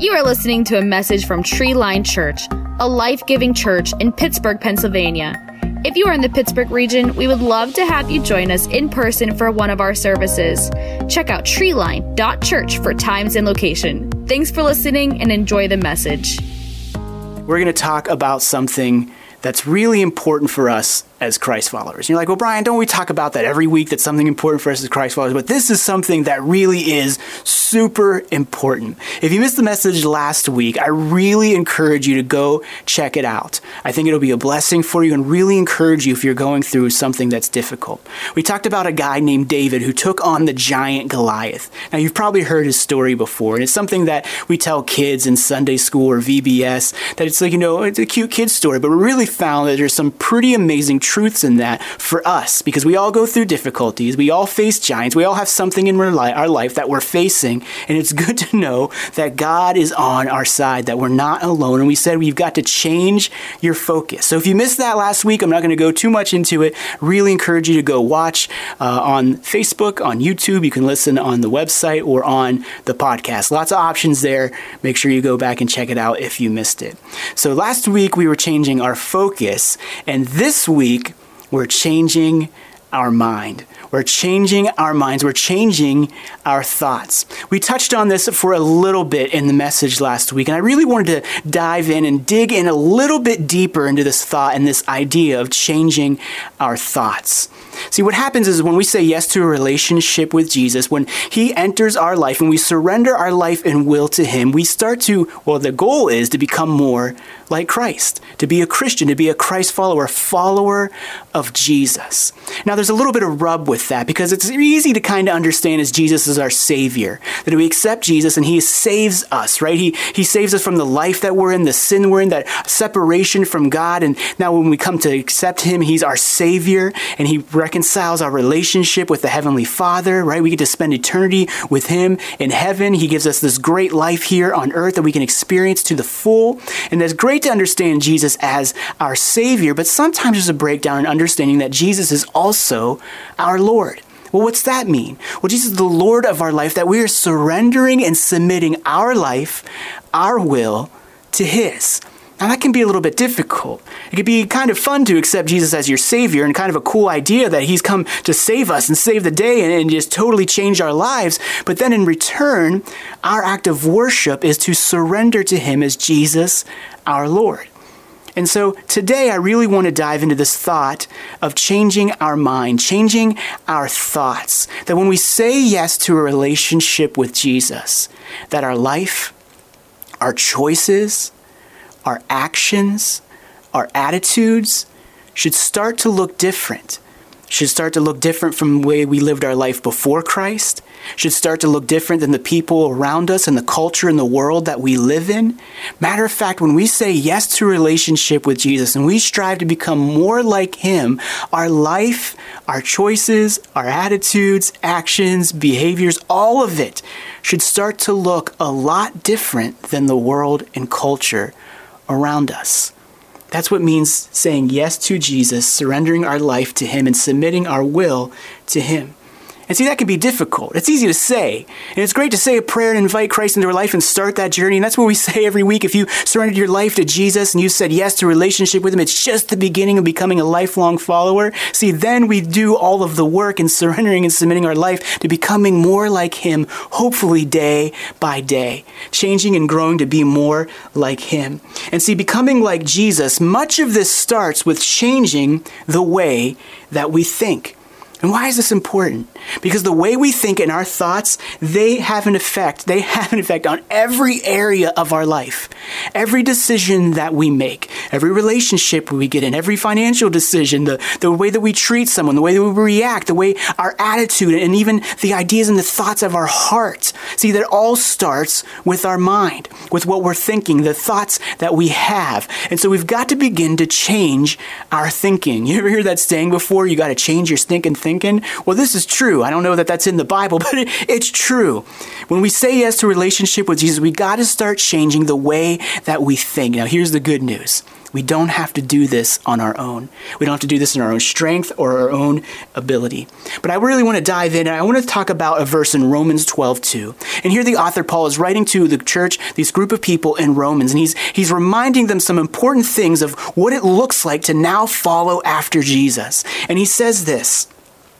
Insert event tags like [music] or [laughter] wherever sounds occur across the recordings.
You are listening to a message from Tree Line Church, a life giving church in Pittsburgh, Pennsylvania. If you are in the Pittsburgh region, we would love to have you join us in person for one of our services. Check out treeline.church for times and location. Thanks for listening and enjoy the message. We're going to talk about something that's really important for us as Christ followers. You're like, well, Brian, don't we talk about that every week? That's something important for us as Christ followers. But this is something that really is super important. If you missed the message last week, I really encourage you to go check it out. I think it'll be a blessing for you and really encourage you if you're going through something that's difficult. We talked about a guy named David who took on the giant Goliath. Now, you've probably heard his story before, and it's something that we tell kids in Sunday school or VBS that it's like, you know, it's a cute kid story, but we really found that there's some pretty amazing truths in that for us because we all go through difficulties. We all face giants. We all have something in our life that we're facing. And it's [laughs] good to know that God is on our side, that we're not alone. And we said we've got to change your focus. So if you missed that last week, I'm not going to go too much into it. Really encourage you to go watch uh, on Facebook, on YouTube. You can listen on the website or on the podcast. Lots of options there. Make sure you go back and check it out if you missed it. So last week we were changing our focus. And this week, we're changing our mind. We're changing our minds. We're changing our thoughts. We touched on this for a little bit in the message last week, and I really wanted to dive in and dig in a little bit deeper into this thought and this idea of changing our thoughts. See, what happens is when we say yes to a relationship with Jesus, when He enters our life and we surrender our life and will to Him, we start to, well, the goal is to become more like Christ, to be a Christian, to be a Christ follower, follower of Jesus. Now, there's a little bit of rub with that because it's easy to kind of understand as Jesus is our Savior, that we accept Jesus and He saves us, right? He, he saves us from the life that we're in, the sin we're in, that separation from God. And now when we come to accept Him, He's our Savior and He reconciles our relationship with the Heavenly Father, right? We get to spend eternity with Him in heaven. He gives us this great life here on earth that we can experience to the full. And that's great to understand Jesus as our Savior, but sometimes there's a breakdown in understanding that Jesus is also our Lord. Well, what's that mean? Well, Jesus is the Lord of our life, that we are surrendering and submitting our life, our will, to His. Now, that can be a little bit difficult. It can be kind of fun to accept Jesus as your Savior and kind of a cool idea that He's come to save us and save the day and, and, just totally change our lives. But then in return, our act of worship is to surrender to Him as Jesus, our Lord. And so today I really want to dive into this thought of changing our mind, changing our thoughts. That when we say yes to a relationship with Jesus, that our life, our choices, our actions, our attitudes should start to look different should start to look different from the way we lived our life before Christ, should start to look different than the people around us and the culture and the world that we live in. Matter of fact, when we say yes to relationship with Jesus and we strive to become more like Him, our life, our choices, our attitudes, actions, behaviors, all of it should start to look a lot different than the world and culture around us. That's what means saying yes to Jesus, surrendering our life to Him, and submitting our will to Him. And see, that can be difficult. It's easy to say. And it's great to say a prayer and invite Christ into our life and start that journey. And that's what we say every week. If you surrendered your life to Jesus and you said yes to relationship with Him, it's just the beginning of becoming a lifelong follower. See, then we do all of the work in surrendering and submitting our life to becoming more like Him, hopefully day by day, changing and growing to be more like Him. And see, becoming like Jesus, much of this starts with changing the way that we think. And why is this important? Because the way we think and our thoughts, they have an effect. They [laughs] have an effect on every area of our life. Every decision that we make, every relationship we get in, every financial decision, the, the way that we treat someone, the way that we react, the way our attitude, and even the ideas and the thoughts of our heart. See, that all starts with our mind, with what we're thinking, the thoughts that we have. And so we've got to begin to change our thinking. [laughs] You ever hear that saying before? You got to change your stinking thinking? Well, this is true. I don't know that that's in the Bible, [laughs] but it, it's true. When we say yes to relationship with Jesus, we got to start changing the way that we think. Now, here's the good news. We don't have to do this on our own. We don't have to do this in our own strength or our own ability. But I really want to dive in and I want to talk about a verse in Romans 12 2. And here the author Paul is writing to the church, this group of people in Romans, and he's he's reminding them some important things of what it looks like to now follow after Jesus. And he says this.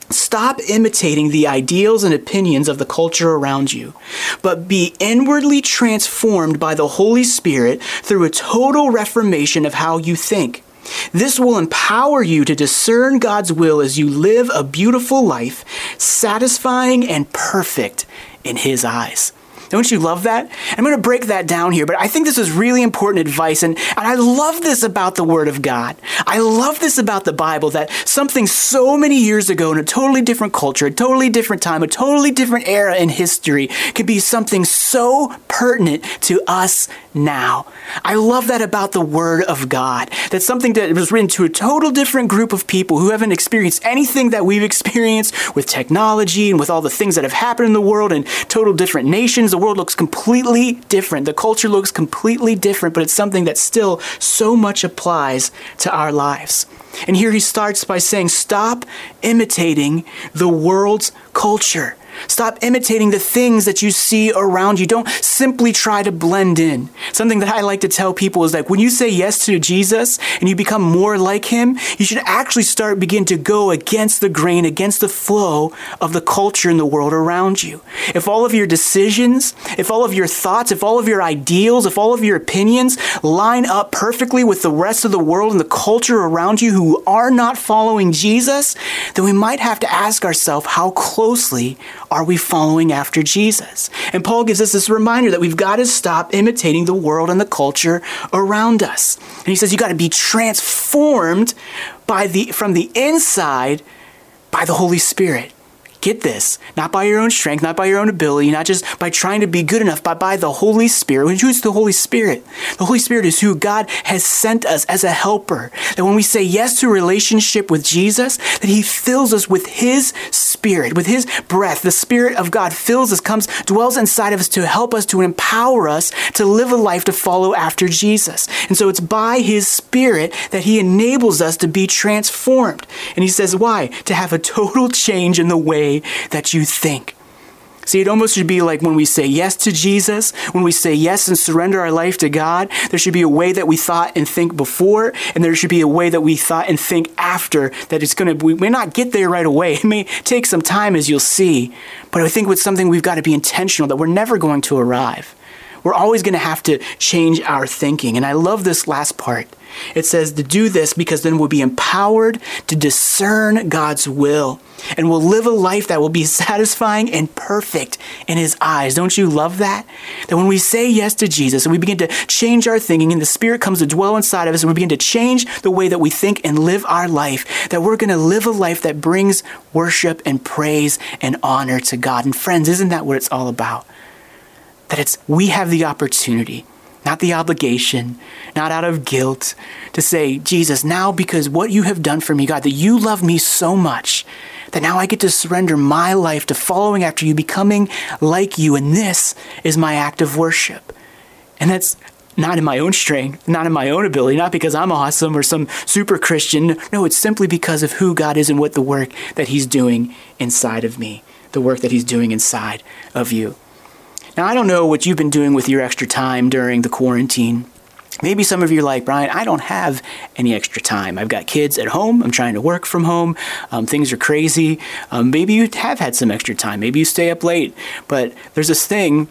Stop imitating the ideals and opinions of the culture around you, but be inwardly transformed by the Holy Spirit through a total reformation of how you think. This will empower you to discern God's will as you live a beautiful life, satisfying and perfect in His eyes. Don't you love that? I'm going to break that down here, but I think this is really important advice. And, and I love this about the Word of God. I love this about the Bible that something so many years ago in a totally different culture, a totally different time, a totally different era in history could be something so pertinent to us now. I love that about the Word of God. That's something that was written to a total different group of people who haven't experienced anything that we've experienced with technology and with all the things that have happened in the world and total different nations the world looks completely different. The culture looks completely different, but it's something that still so much applies to our lives. And here he starts by saying, Stop imitating the world's culture. Stop imitating the things that you see around you. Don't simply try to blend in. Something that I like to tell people is like when you say yes to Jesus and you become more like him, you should actually start begin to go against the grain, against the flow of the culture in the world around you. If all of your decisions, if all of your thoughts, if all of your ideals, if all of your opinions line up perfectly with the rest of the world and the culture around you who are not following Jesus, then we might have to ask ourselves how closely are we following after Jesus? And Paul gives us this reminder that we've got to stop imitating the world and the culture around us. And he says you got to be transformed by the from the inside by the Holy Spirit. Get this, not by your own strength, not by your own ability, not just by trying to be good enough, but by the Holy Spirit. And who's the Holy Spirit? The Holy Spirit is who God has sent us as a helper. That when we say yes to relationship with Jesus, that He fills us with His Spirit, with His breath. The Spirit of God fills us, comes, dwells inside of us to help us, to empower us to live a life to follow after Jesus. And so it's by His Spirit that He enables us to be transformed. And He says, why? To have a total change in the way that you think. See, it almost should be like when we say yes to Jesus, when we say yes and surrender our life to God, there should be a way that we thought and think before, and there should be a way that we thought and think after that it's going to, we may not get there right away. [laughs] It may take some time, as you'll see, but I think it's something we've got to be intentional that we're never going to arrive. We're always going to have to change our thinking. And I love this last part. It says to do this because then we'll be empowered to discern God's will and we'll live a life that will be [laughs] satisfying and perfect in His eyes. Don't you love that? That when we say yes to Jesus and we begin to change our thinking and the Spirit comes to dwell inside of us and we begin to change the way that we think and live our life, that we're going to live a life that brings worship and praise and honor to God. And friends, isn't that what it's all about? That it's we have the opportunity not the obligation, not out of guilt, to say, Jesus, now because what you have done for me, God, that you love me so much, that now I get to surrender my life to following after you, becoming like you, and this is my act of worship. And that's not in my own strength, not in my own ability, not because I'm awesome or some super Christian. No, it's simply because of who God is and what the work that He's doing inside of me, the work that He's doing inside of you. Now, I don't know what you've been doing with your extra time during the quarantine. Maybe some of you are like, Brian, I don't have any extra time. I've got kids at home. I'm trying to work from home. Um, things are crazy. Um, maybe you have had some extra time. Maybe you stay up late. But there's this thing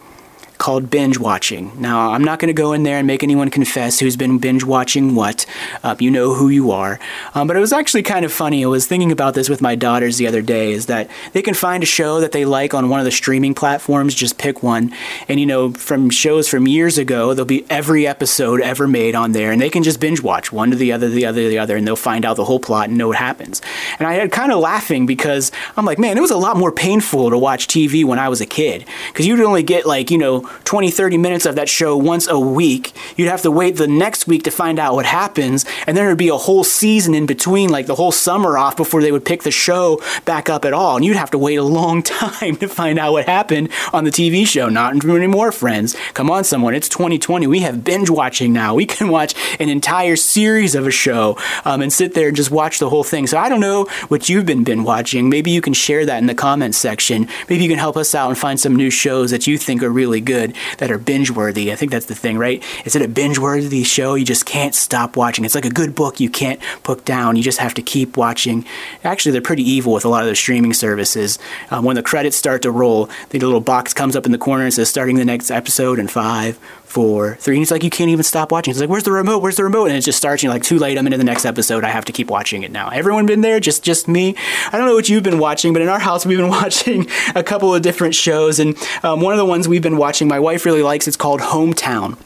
called binge watching. Now, I'm not going to go in there and make anyone confess who's been binge watching what. Uh, you know who you are. Um, but it was actually kind of funny. I was thinking about this with my daughters the other day is that they can find a show that they like on one of the streaming platforms, just pick one. And, you know, from shows from years ago, there'll be every episode ever made on there, and they can just binge watch one to the other, the other, the other, and they'll find out the whole plot and know what happens. And I had kind of laughing because I'm like, man, it was a lot more painful to watch TV when I was a kid because you'd only get like, you know, know, 20, 30 minutes of that show once a week. You'd have to wait the next week to find out what happens. And then there'd be a whole season in between, like the whole summer off before they would pick the show back up at all. And you'd have to wait a long [laughs] time to find out what happened on the TV show. Not anymore, friends. Come on, someone. It's 2020. We have binge watching now. We can watch an entire series of a show um, and sit there and just watch the whole thing. So I don't know what you've been binge watching. Maybe you can share that in the comments section. Maybe you can help us out and find some new shows that you think are really good that are binge worthy. I think that's the thing, right? Is it a binge worthy show? You just can't stop watching. It's like a good book you can't put down. You just have to keep watching. Actually, they're pretty evil with a lot of the streaming services. Um, when the credits start to roll, the little box comes up in the corner and says starting the next episode in five, four, three. And he's like, you can't even stop watching. He's like, where's the remote? Where's the remote? And it just starts. You're like, too late. I'm into the next episode. I have to keep watching it now. Everyone been there? Just just me? I don't know what you've been watching, but in our house we've been [laughs] watching a couple of different shows. And um, one of the ones we've been watching, my wife really likes. It's called Hometown.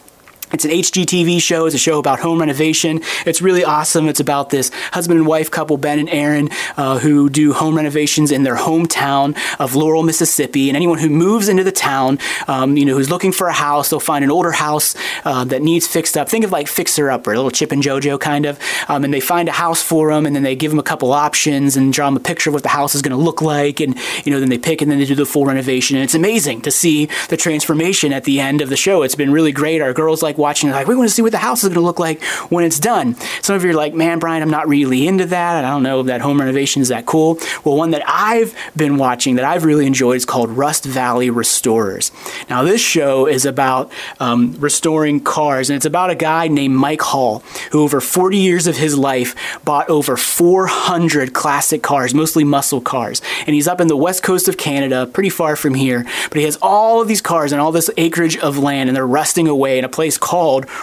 It's an HGTV show. It's a show about home renovation. It's really awesome. It's about this husband and wife couple, Ben and Erin, uh, who do home renovations in their hometown of Laurel, Mississippi. And anyone who moves into the town, um, you know, who's looking for a house, they'll find an older house uh, that needs fixed up. Think of like Fixer Upper, a little Chip and JoJo kind of. Um, and they find a house for them, and then they give them a couple options and draw them a picture of what the house is going to look like. And you know, then they pick, and then they do the full renovation. And it's amazing to see the transformation at the end of the show. It's been really great. Our girls like watching, like, we want to see what the house is going to look like when it's done. Some of you are like, man, Brian, I'm not really into that. I don't know if that home renovation is that cool. Well, one that I've been watching that I've really enjoyed is called Rust Valley Restorers. Now, this show is about um, restoring cars, and it's about a guy named Mike Hall, who over 40 years of his life bought over 400 classic cars, mostly muscle cars. And he's up in the west coast of Canada, pretty far from here, but he has all of these cars and all this acreage of land, and they're rusting away in a place called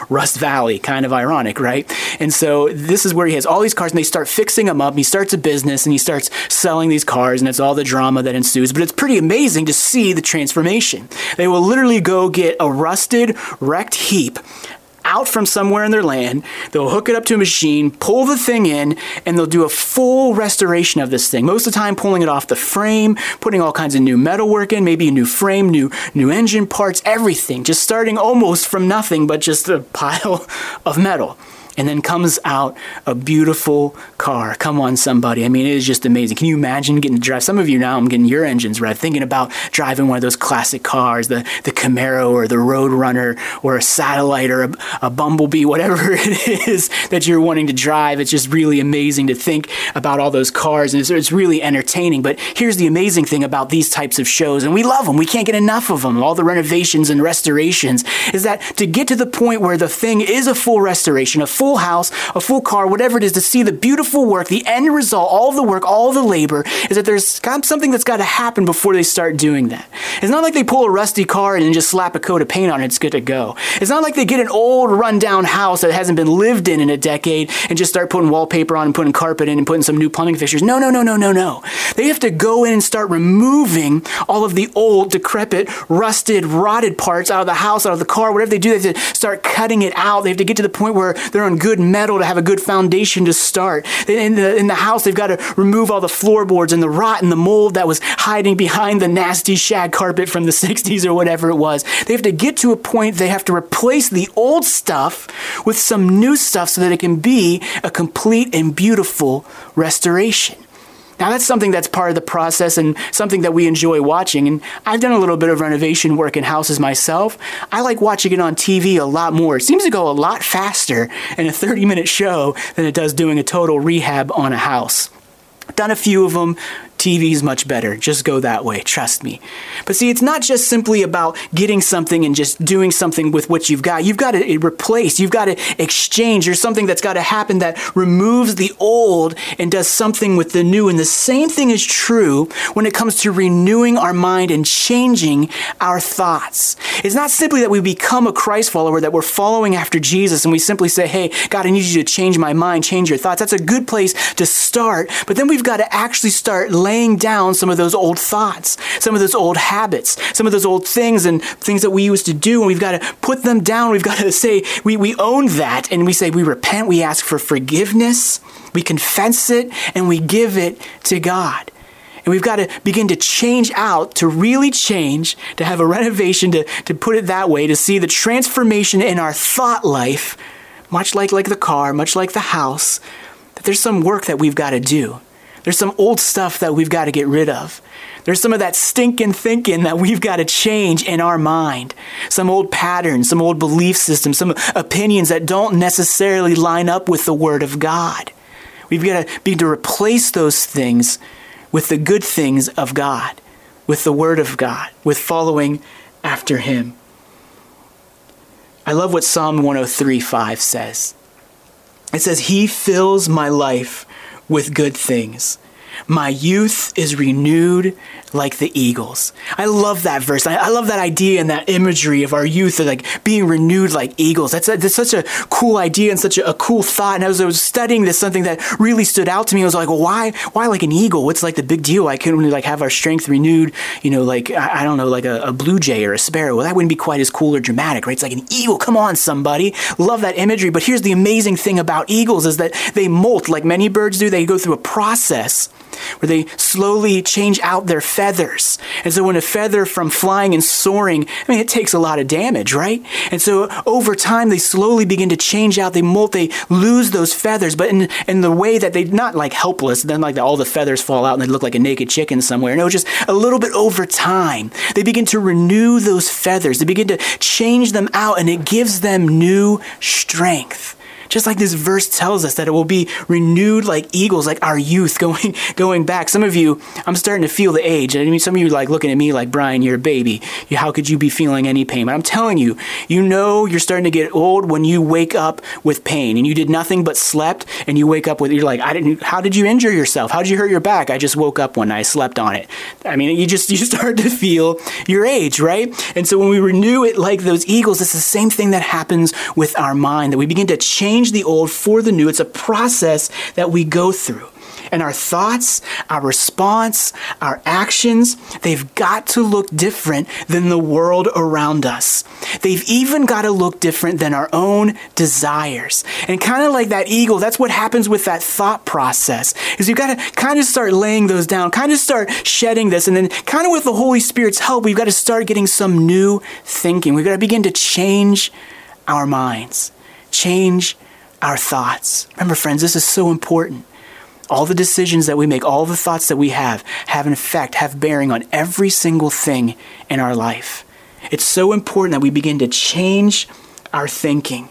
Rust Valley. Kind of ironic, right? And so this is where he has all these cars, and they start fixing them up. He starts a business and he starts selling these cars, and it's all the drama that ensues. But it's pretty amazing to see the transformation. They will literally go get a rusted, wrecked heap out from somewhere in their land. They'll hook it up to a machine, pull the thing in, and they'll do a full restoration of this thing. Most of the time, pulling it off the frame, putting all kinds of new metal work in, maybe a new frame, new new engine parts, everything. Just starting almost from nothing, but just a [laughs] pile of metal and then comes out a beautiful car. Come on, somebody. I mean, it is just amazing. Can you imagine getting to drive? Some of you now, I'm getting your engines red, thinking about driving one of those classic cars, the, the Camaro or the Roadrunner or a Satellite or a, a Bumblebee, whatever [laughs] it is that you're wanting to drive. It's just really amazing to think about all those cars, and it's, it's really entertaining. But here's the amazing thing about these types of shows, and we love them. We can't get enough of them. All the renovations and restorations is that to get to the point where the thing is a full restoration, a full full house, a full car, whatever it is, to see the beautiful work, the end result, all the work, all the labor, is that there's something that's got to happen before they start doing that. It's not like they pull a rusty car and just slap a coat of paint on it, it's good to go. It's not like they get an old rundown house that hasn't been lived in in a decade and just start putting wallpaper on and putting carpet in and putting some new plumbing fixtures. No, no, no, no, no, no. They have to go in and start removing all of the old, decrepit, rusted, rotted parts out of the house, out of the car, whatever they do. They have to start cutting it out. They have to get to the point where they're on good metal to have a good foundation to start. In the, in the house, they've got to remove all the floorboards and the rot and the mold that was hiding behind the nasty shag carpet from the [laughs] 60s or whatever it was. They have to get to a point they have to replace the old stuff with some new stuff so that it can be a complete and beautiful restoration. Now, that's something that's part of the process and something that we enjoy watching. And I've done a little bit of renovation work in houses myself. I like watching it on TV a lot more. It seems to go a lot faster in a 30 minute show than it does doing a total rehab on a house. Done a few of them, TV is much better. Just go that way, trust me. But see, it's not just simply about getting something and just doing something with what you've got. You've got to eh, replace, you've got to exchange. There's something that's got to happen that removes the old and does something with the new. And the same thing is true when it comes to renewing our mind and changing our thoughts. It's not simply that we become a Christ follower, that we're following after Jesus and we simply say, hey, God, I need you to change my mind, change your thoughts. That's a good place to start. But then we've got to actually start laying down some of those old thoughts, some of those old habits, some of those old things and things that we used to do. And we've got to put them down. We've got to [laughs] say, we, we own that. And we say, we repent, we ask for forgiveness, we confess it, and we give it to God. And we've got to begin to change out, to really change, to have a renovation, to, to put it that way, to see the transformation in our thought life, much like, like the car, much like the house, that there's some work that we've got to do. There's some old stuff that we've got to get rid of. There's some of that stinking thinking that we've got to change in our mind. Some old patterns, some old belief systems, some opinions that don't necessarily line up with the Word of God. We've got to begin to replace those things with the good things of God, with the Word of God, with following after Him. I love what Psalm 103 5 says. It says, He fills my life with good things. My youth is renewed like the eagles. I love that verse. I, I, love that idea and that imagery of our youth, of like being renewed like eagles. That's, a, that's such a cool idea and such a, a, cool thought. And as I was studying this, something that really stood out to me I was like, well, why, why like an eagle? What's like the big deal? I couldn't like have our strength renewed, you know, like, I, I don't know, like a, a, blue jay or a sparrow. Well, that wouldn't be quite as cool or dramatic, right? It's like an eagle. Come on, somebody. Love that imagery. But here's the amazing thing about eagles is that they molt like many birds do. They go through a process where they slowly change out their feathers. And so when a feather from flying and soaring, I mean, it takes a lot of damage, right? And so over time, they slowly begin to change out. They molt, they lose those feathers, but in, in the way that they're not like helpless, then like all the feathers fall out and they look like a naked chicken somewhere. No, just a little bit over time. They begin to renew those feathers. They begin to change them out and it gives them new strength. Just like this verse tells us that it will be renewed like eagles, like our youth [laughs] going going back. Some of you, I'm starting to feel the age. I mean, some of you like looking at me like Brian, you're a baby. How could you be feeling any pain? But I'm telling you, you know you're starting to get old when you wake up with pain and you did nothing but slept and you wake up with you're like, I didn't. How did you injure yourself? How did you hurt your back? I just woke up one night, I slept on it. I mean, you just you [laughs] start to feel your age, right? And so when we renew it like those eagles, it's the same thing that happens with our mind that we begin to change the old for the new. It's a process that we go through. And our thoughts, our response, our actions, they've got to look different than the world around us. They've even got to look different than our own desires. And kind of like that eagle, that's what happens with that thought process. Is you've got to kind of start laying those down, kind of start shedding this, and then kind of with the Holy Spirit's help, we've got to start getting some new thinking. We've got to begin to change our minds, change our thoughts. Remember, friends, this is so important. All the decisions that we make, all the thoughts that we have, have an effect, have bearing on every single thing in our life. It's so important that we begin to change our thinking.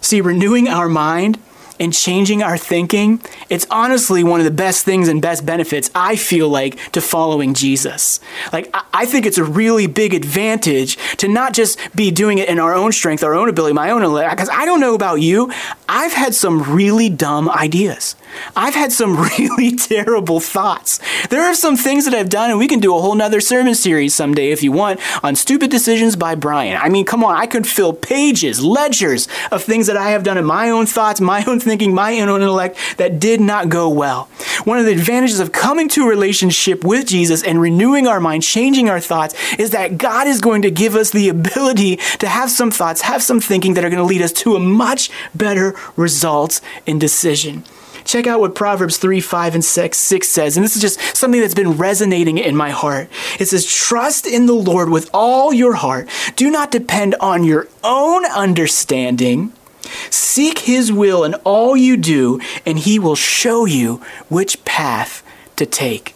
See, renewing our mind and changing our thinking, it's honestly one of the best things and best benefits I feel like to following Jesus. Like, I think it's a really big advantage to not just be doing it in our own strength, our own ability, my own, ability, because I don't know about you, I've had some really dumb ideas. I've had some [laughs] really terrible thoughts. There are some things that I've done, and we can do a whole nother sermon series someday if you want on stupid decisions by Brian. I mean, come on, I could fill pages, ledgers of things that I have done in my own thoughts, my own thinking, my own intellect that did not go well. One of the advantages of coming to a relationship with Jesus and renewing our mind, changing our thoughts, is that God is going to give us the ability to have some thoughts, have some thinking that are going to lead us to a much better result in decision. Check out what Proverbs 3, 5, and 6, 6 says. And this is just something that's been resonating in my heart. It says, Trust in the Lord with all your heart. Do not depend on your own understanding. Seek his will in all you do, and he will show you which path to take.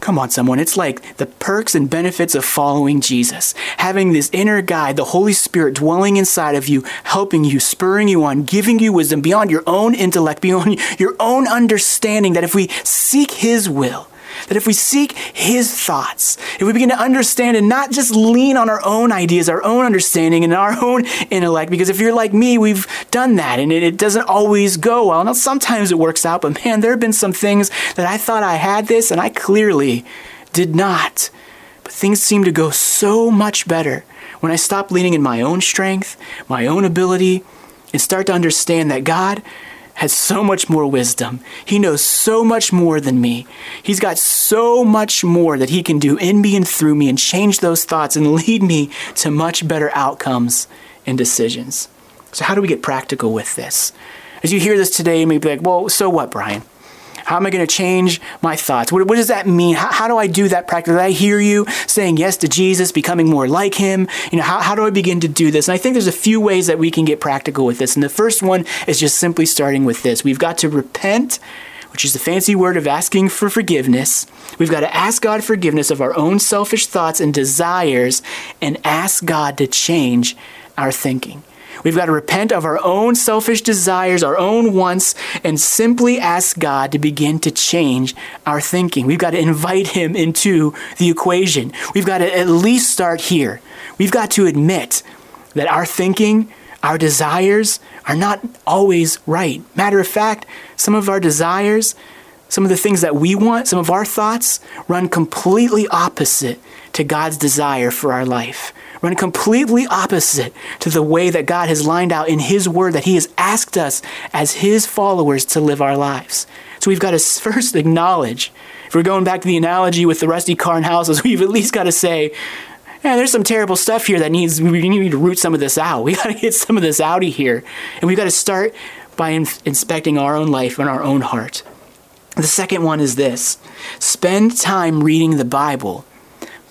Come on, someone. It's like the perks and benefits of following Jesus. Having this inner guide, the Holy Spirit dwelling inside of you, helping you, spurring you on, giving you wisdom beyond your own intellect, beyond your own understanding, that if we seek His will, that if we seek His thoughts, if we begin to understand and not just lean on our own ideas, our own understanding, and our own intellect, because if you're like me, we've done that and it, doesn't always go well. Now, sometimes it works out, but man, there have been some things that I thought I had this and I clearly did not. But things seem to go so much better when I stop leaning in my own strength, my own ability, and start to understand that God, has so much more wisdom. He knows so much more than me. He's got so much more that he can do in me and through me and change those thoughts and [laughs] lead me to much better outcomes and decisions. So, how do we get practical with this? As you hear this today, you may be like, well, so what, Brian? How am I going to change my thoughts? What, what does that mean? How, how, do I do that practically? I hear you saying yes to Jesus, becoming more like him. You know, how, how do I begin to do this? And I think there's a few ways that we can get practical with this. And the first one is just simply starting with this. We've got to repent which is the fancy word of asking for forgiveness. We've got to ask God forgiveness of our own selfish thoughts and desires and ask God to change our thinking. We've got to repent of our own selfish desires, our own wants, and simply ask God to begin to change our thinking. We've got to invite Him into the equation. We've got to at least start here. We've got to admit that our thinking, our desires are not always right. Matter of fact, some of our desires, some of the things that we want, some of our thoughts run completely opposite to God's desire for our life. Run completely opposite to the way that God has lined out in His Word that He has asked us as His followers to live our lives. So we've got to [laughs] first acknowledge, if we're going back to the analogy with the rusty car and houses, [laughs] we've at least got to say, yeah, there's some terrible stuff here that needs, we need to root some of this out. [laughs] We got to get some of this out of here. And we've got to start by in- inspecting our own life and our own heart. The second one is this spend time reading the Bible,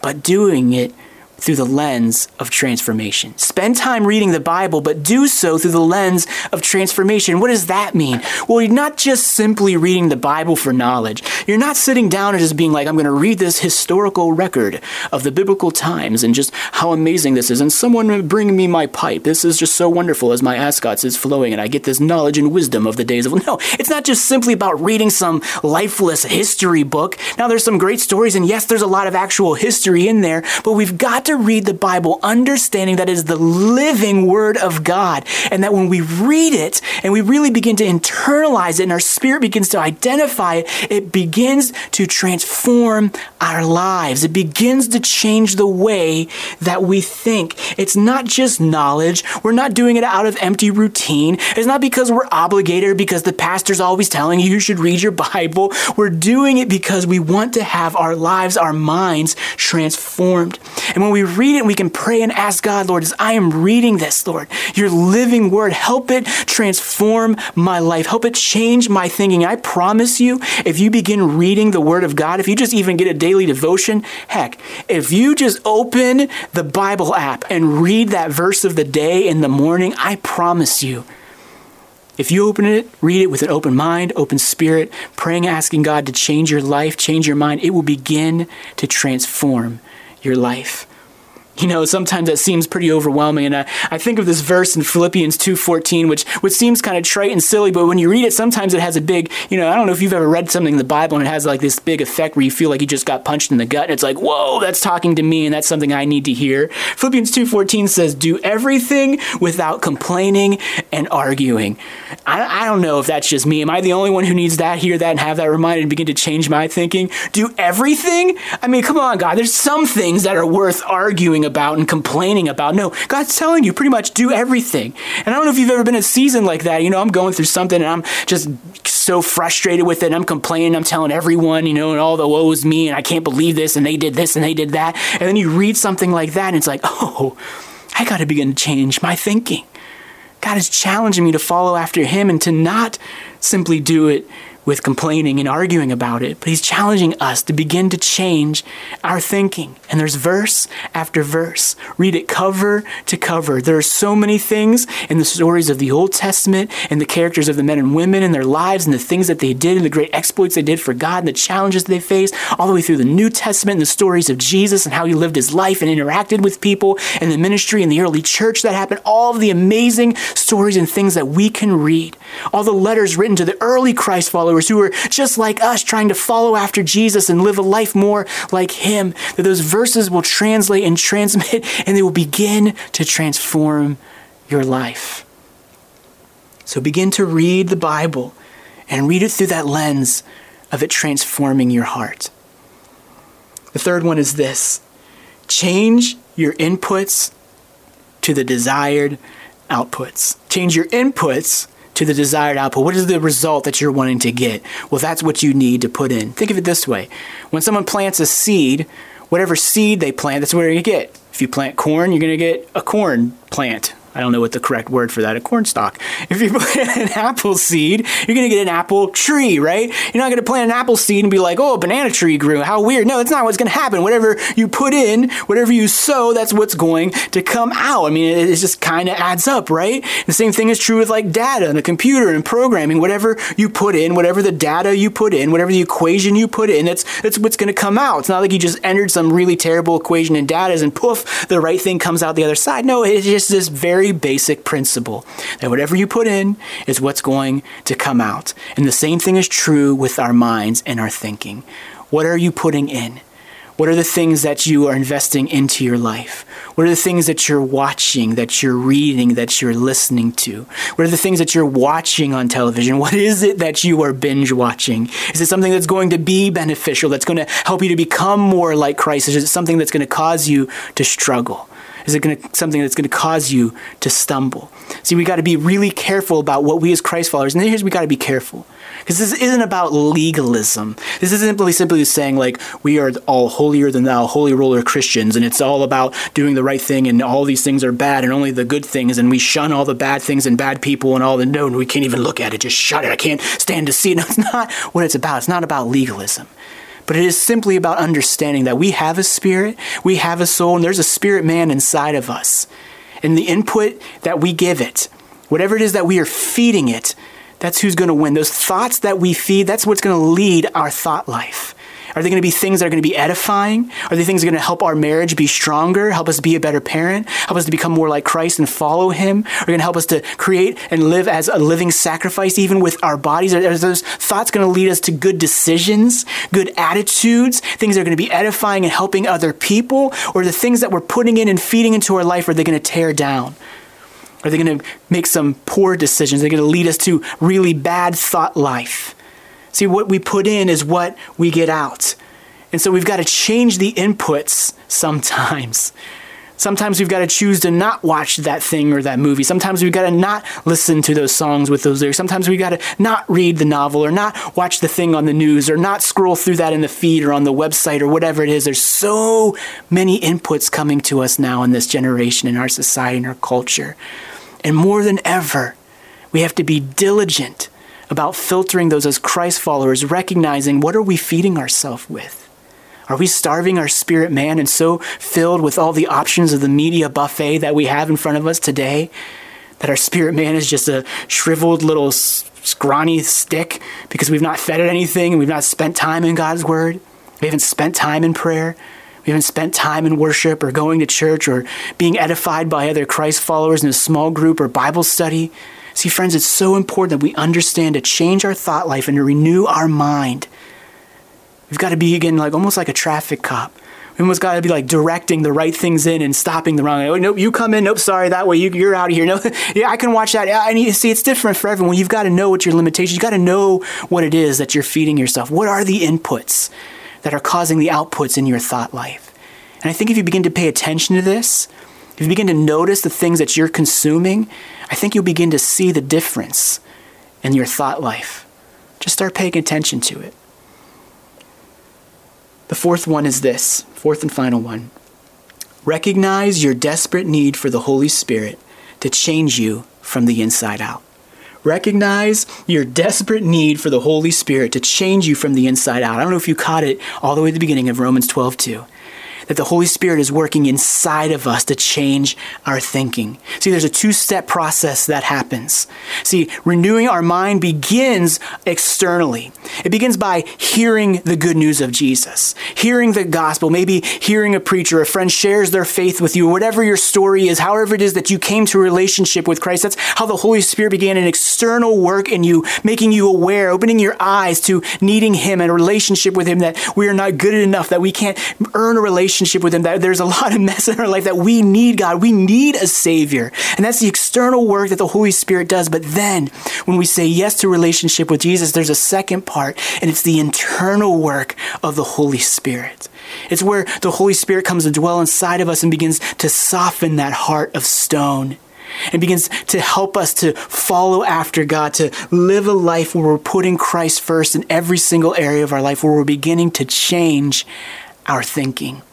but doing it through the lens of transformation. Spend time reading the Bible, but do so through the lens of transformation. What does that mean? Well, you're not just simply reading the Bible for knowledge. You're not sitting down and just being like, I'm going to read this historical record of the biblical times and just how amazing this is. And someone bring me my pipe. This is just so wonderful as my ascots is flowing and I get this knowledge and wisdom of the days of. [laughs] No, it's not just simply about reading some lifeless history book. Now, there's some great stories, and yes, there's a lot of actual history in there, but we've got to read the Bible understanding that it is the living Word of God, and that when we read it and we really begin to internalize it and our spirit begins to identify it, it begins to transform our lives. It begins to change the way that we think. It's not just knowledge. We're not doing it out of empty routine. It's not because we're obligated because the pastor's always telling you you should read your Bible. We're doing it because we want to have our lives, our minds transformed. And when we we read it, we can pray and ask God, Lord, as I am reading this, Lord, your living word, help it transform my life. Help it change my thinking. I promise you, if you begin reading the word of God, if you just even get a daily devotion, heck, if you just open the Bible app and read that verse of the day in the morning, I promise you, if you open it, read it with an open mind, open spirit, praying, asking God to change your life, change your mind, it will begin to transform your life you know sometimes that seems pretty overwhelming. And I, I think of this verse in philippians 2.14 which which seems kind of trite and silly but when you read it sometimes it has a big you know i don't know if you've ever read something in the bible and it has like this big effect where you feel like you just got punched in the gut and it's like whoa that's talking to me and that's something i need to hear. Philippians 2.14 says do everything without complaining and arguing. I, I don't know if that's just me. Am i the only one who needs that hear that and have that reminded and begin to change my thinking? Do everything? I mean come on god there's some things that are worth arguing about and complaining about. No, God's telling you pretty much do everything. And I don't know if you've ever been a season like that. You know, I'm going through something and I'm just so frustrated with it. I'm complaining. I'm telling everyone, you know, and all the woe is me and I can't believe this and they did this and they did that. And then you read something like that and it's like, [laughs] oh, I got to begin to change my thinking. God is challenging me to follow after Him and to not simply do it with complaining and arguing about it, but he's challenging us to begin to change our thinking. And there's verse after verse. Read it cover to cover. There are so many things in the stories of the Old Testament and the characters of the men and women and their lives and the things that they did and the great exploits they did for God and the challenges they faced, all the way through the New Testament and the stories of Jesus and how he lived his life and interacted with people and the ministry and the early church that happened. All of the amazing stories and things that we can read. All the letters written to the early Christ followers followers who are just like us, trying to follow after Jesus and live a life more like Him, that those verses will translate and transmit [laughs] and they will begin to transform your life. So begin to read the Bible and read it through that lens of it transforming your heart. The third one is this change your inputs to the desired outputs. Change your inputs to the desired output? What is the result that you're wanting to get? Well, that's what you need to put in. Think of it this way when someone plants a seed, whatever seed they plant, that's you're going get. If you plant corn, you're going to get a corn plant. I don't know what the correct word for that, a corn stalk. If you [laughs] plant an apple seed, you're going to get an apple tree, right? You're not going to plant an apple seed and be like, oh, a banana tree grew. How weird. No, that's not what's going to happen. Whatever you put in, whatever you sow, that's what's going to come out. I mean, it, it just kind of adds up, right? The same thing is true with like data and a computer and programming. Whatever you put in, whatever the data you put in, whatever the equation you put in, that's, that's what's going to come out. It's not like you just entered some really terrible equation in data and poof, the right thing comes out the other side. No, it's just this very basic principle that whatever you put in is what's going to come out. And the same thing is true with our minds and our thinking. What are you putting in? What are the things that you are investing into your life? What are the things that you're watching, that you're reading, that you're listening to? What are the things that you're watching on television? What is it that you are binge watching? Is it something that's going to be beneficial, that's going to help you to become more like Christ? Is it something that's going to cause you to struggle? Is it going to something that's going to cause you to stumble? See, we got to be really careful about what we as Christ followers. And here's we got to be careful because this isn't about legalism. This isn't simply simply saying like we are all holier than thou, holy roller Christians, and it's all about doing the right thing, and all these things are bad, and only the good things, and we shun all the bad things and bad people and all the no, and we can't even look at it. Just shut it. I can't stand to see it. No, it's not what it's about. It's not about legalism but it is simply about understanding that we have a spirit, we have a soul, and there's a spirit man inside of us. And the input that we give it, whatever it is that we are feeding it, that's who's going to win. Those thoughts that we feed, that's what's going to lead our thought life. Are they going to be things that are going to be edifying? Are they things that are going to help our marriage be stronger, help us be a better parent, help us to become more like Christ and follow Him? Are going to help us to create and live as a living sacrifice, even with our bodies? Are those thoughts going to lead us to good decisions, good attitudes, things that are going to be edifying and helping other people? Or the things that we're putting in and feeding into our life, are they going to tear down? Are they going to make some poor decisions? Are they going to lead us to really bad thought life? See, what we put in is what we get out. And so we've got to change the inputs sometimes. Sometimes we've got to choose to not watch that thing or that movie. Sometimes we've got to not listen to those songs with those lyrics. Sometimes we've got to not read the novel or not watch the thing on the news or not scroll through that in the feed or on the website or whatever it is. There's so many inputs coming to us now in this generation, in our society, in our culture. And more than ever, we have to be diligent about filtering those as Christ followers, recognizing what are we feeding ourselves with? Are we starving our spirit man and so filled with all the options of the media buffet that we have in front of us today that our spirit man is just a shriveled little scrawny stick because we've not fed it anything and we've not spent time in God's word? We haven't spent time in prayer. We haven't spent time in worship or going to church or being edified by other Christ followers in a small group or Bible study. See, friends, it's so important that we understand to change our thought life and to renew our mind. We've got to be, again, like almost like a traffic cop. We almost got to be like directing the right things in and stopping the wrong. Oh, nope, you come in. Nope, sorry, that way you, you're out of here. [laughs] No, yeah, I can watch that. I need to see. It's different for everyone. You've got to know what your limitations. You've got to know what it is that you're feeding yourself. What are the inputs that are causing the outputs in your thought life? And I think if you begin to pay attention to this, if you begin to notice the things that you're consuming, I think you'll begin to see the difference in your thought life. Just start paying attention to it. The fourth one is this fourth and final one. Recognize your desperate need for the Holy Spirit to change you from the inside out. Recognize your desperate need for the Holy Spirit to change you from the inside out. I don't know if you caught it all the way at the beginning of Romans 12 2 that the Holy Spirit is working inside of us to change our thinking. See, there's a two step process that happens. See, renewing our mind begins externally. It begins by hearing the good news of Jesus, hearing the gospel, maybe hearing a preacher, a friend shares their faith with you, whatever your story is, however it is that you came to a relationship with Christ. That's how the Holy Spirit began an external work in you, making you aware, opening your eyes to needing Him and a relationship with Him that we are not good enough, that we can't earn a relationship relationship with Him, that there's a [laughs] lot of mess in our life, that we need God. We need a Savior. And that's the external work that the Holy Spirit does. But then, when we say yes to relationship with Jesus, there's a second part, and it's the internal work of the Holy Spirit. It's where the Holy Spirit comes to dwell inside of us and begins to soften that heart of stone and begins to help us to follow after God, to live a life where we're putting Christ first in every single area of our life, where we're beginning to change our thinking.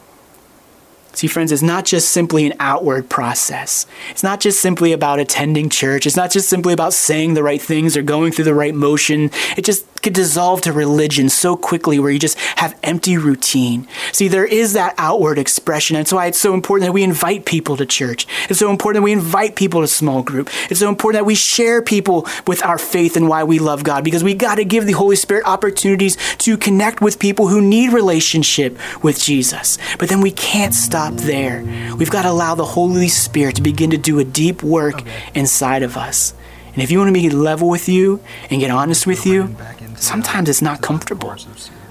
See, friends, it's not just simply an outward process. It's not just simply about attending church. It's not just simply about saying the right things or going through the right motion. It just could dissolve to religion so quickly where you just have empty routine. See, there is that outward expression. And that's why it's so important that we invite people to church. It's so important that we invite people to small group. It's so important that we share people with our faith and why we love God because we got to give the Holy Spirit opportunities to connect with people who need relationship with Jesus. But then we can't stop stop there. We've got to allow the Holy Spirit to begin to do a deep work okay. inside of us. And if you want to be level with you and get honest with you, sometimes it's not comfortable.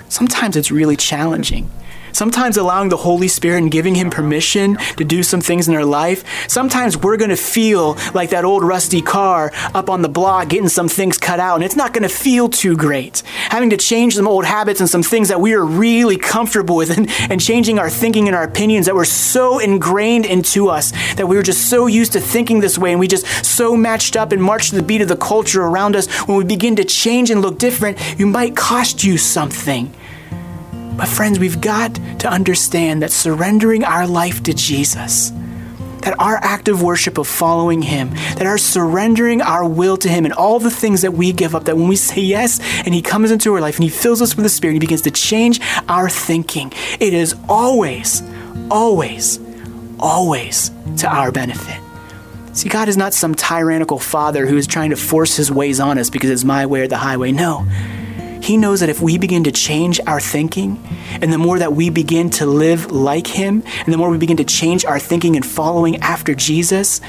Sometimes it's really challenging. Sometimes allowing the Holy Spirit and giving Him permission to do some things in our life. Sometimes we're going to feel like that old rusty car up on the block getting some things cut out, and it's not going to feel too great. Having to change some old habits and some things that we are really comfortable with, [laughs] and, and changing our thinking and our opinions that were so ingrained into us that we were just so used to thinking this way, and we just so matched up and marched to the beat of the culture around us. When we begin to change and look different, you might cost you something. But, friends, we've got to understand that surrendering our life to Jesus, that our act of worship of following Him, that our surrendering our will to Him and all the things that we give up, that when we say yes and He comes into our life and He fills us with the Spirit, He begins to change our thinking, it is always, always, always to our benefit. See, God is not some tyrannical father who is trying to force his ways on us because it's my way or the highway. No. He knows that if we begin to change our thinking, and the more that we begin to live like Him, and the more we begin to change our thinking and following after Jesus,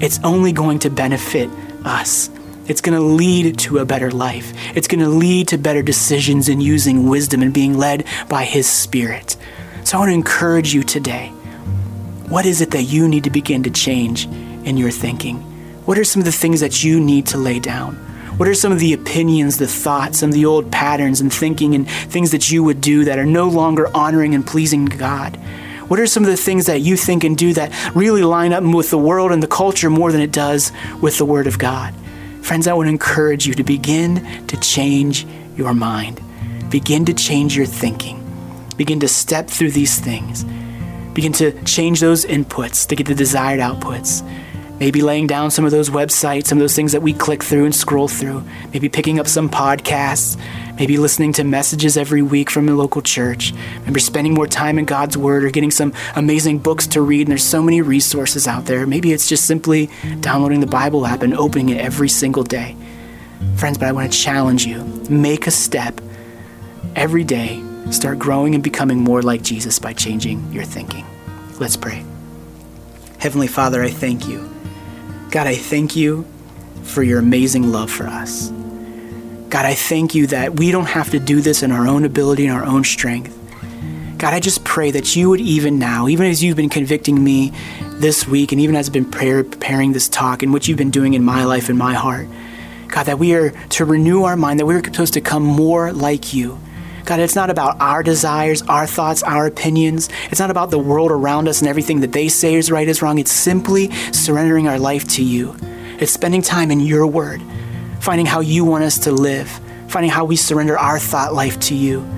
it's only going to benefit us. It's going to lead to a better life. It's going to lead to better decisions and using wisdom and being led by His Spirit. So I want to encourage you today. What is it that you need to begin to change in your thinking? What are some of the things that you need to lay down? What are some of the opinions, the thoughts, some of the old patterns and thinking and things that you would do that are no longer honoring and pleasing to God? What are some of the things that you think and do that really line up with the world and the culture more than it does with the Word of God? Friends, I to encourage you to begin to change your mind. Begin to change your thinking. Begin to step through these things. Begin to change those inputs to get the desired outputs. Maybe laying down some of those websites, some of those things that we click through and scroll through. Maybe picking up some podcasts. Maybe listening to messages every week from a local church. Maybe spending more time in God's Word or getting some amazing books to read. And there's so many resources out there. Maybe it's just simply downloading the Bible app and opening it every single day. Friends, but I want to challenge you make a step every day. Start growing and becoming more like Jesus by changing your thinking. Let's pray. Heavenly Father, I thank you God, I thank you for your amazing love for us. God, I thank you that we don't have to do this in our own ability and our own strength. God, I just pray that you would even now, even as you've been convicting me this week, and even as I've been preparing this talk and what you've been doing in my life and my heart, God, that we are to renew our mind, that we're supposed to come more like you. God, it's not about our desires, our thoughts, our opinions. It's not about the world around us and everything that they say is right is wrong. It's simply surrendering our life to you. It's spending time in your word, finding how you want us to live, finding how we surrender our thought life to you.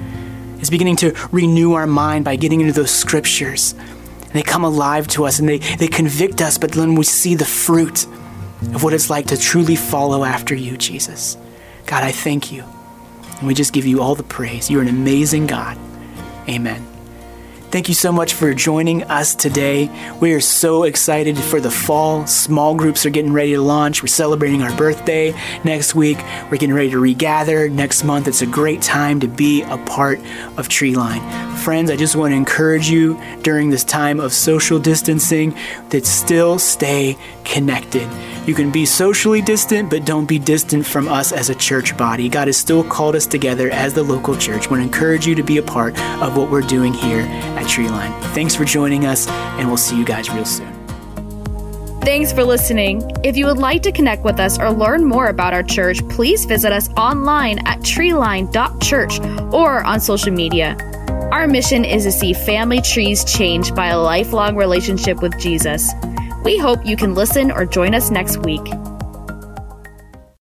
It's beginning to renew our mind by getting into those scriptures. And they come alive to us and they, they convict us, but then we see the fruit of what it's like to truly follow after you, Jesus. God, I thank you. And we just give you all the praise. You're an amazing God. Amen. Thank you so much for joining us today. We are so excited for the fall. Small groups are getting ready to launch. We're celebrating our birthday next week. We're getting ready to regather next month. It's a great time to be a part of Treeline. Friends, I just want to encourage you during this time of social distancing that still stay connected. You can be socially distant, but don't be distant from us as a church body. God has still called us together as the local church. I want to encourage you to be a part of what we're doing here at Treeline. Thanks for joining us, and we'll see you guys real soon. Thanks for listening. If you would like to connect with us or learn more about our church, please visit us online at treeline.church or on social media. Our mission is to see family trees changed by a lifelong relationship with Jesus. We hope you can listen or join us next week.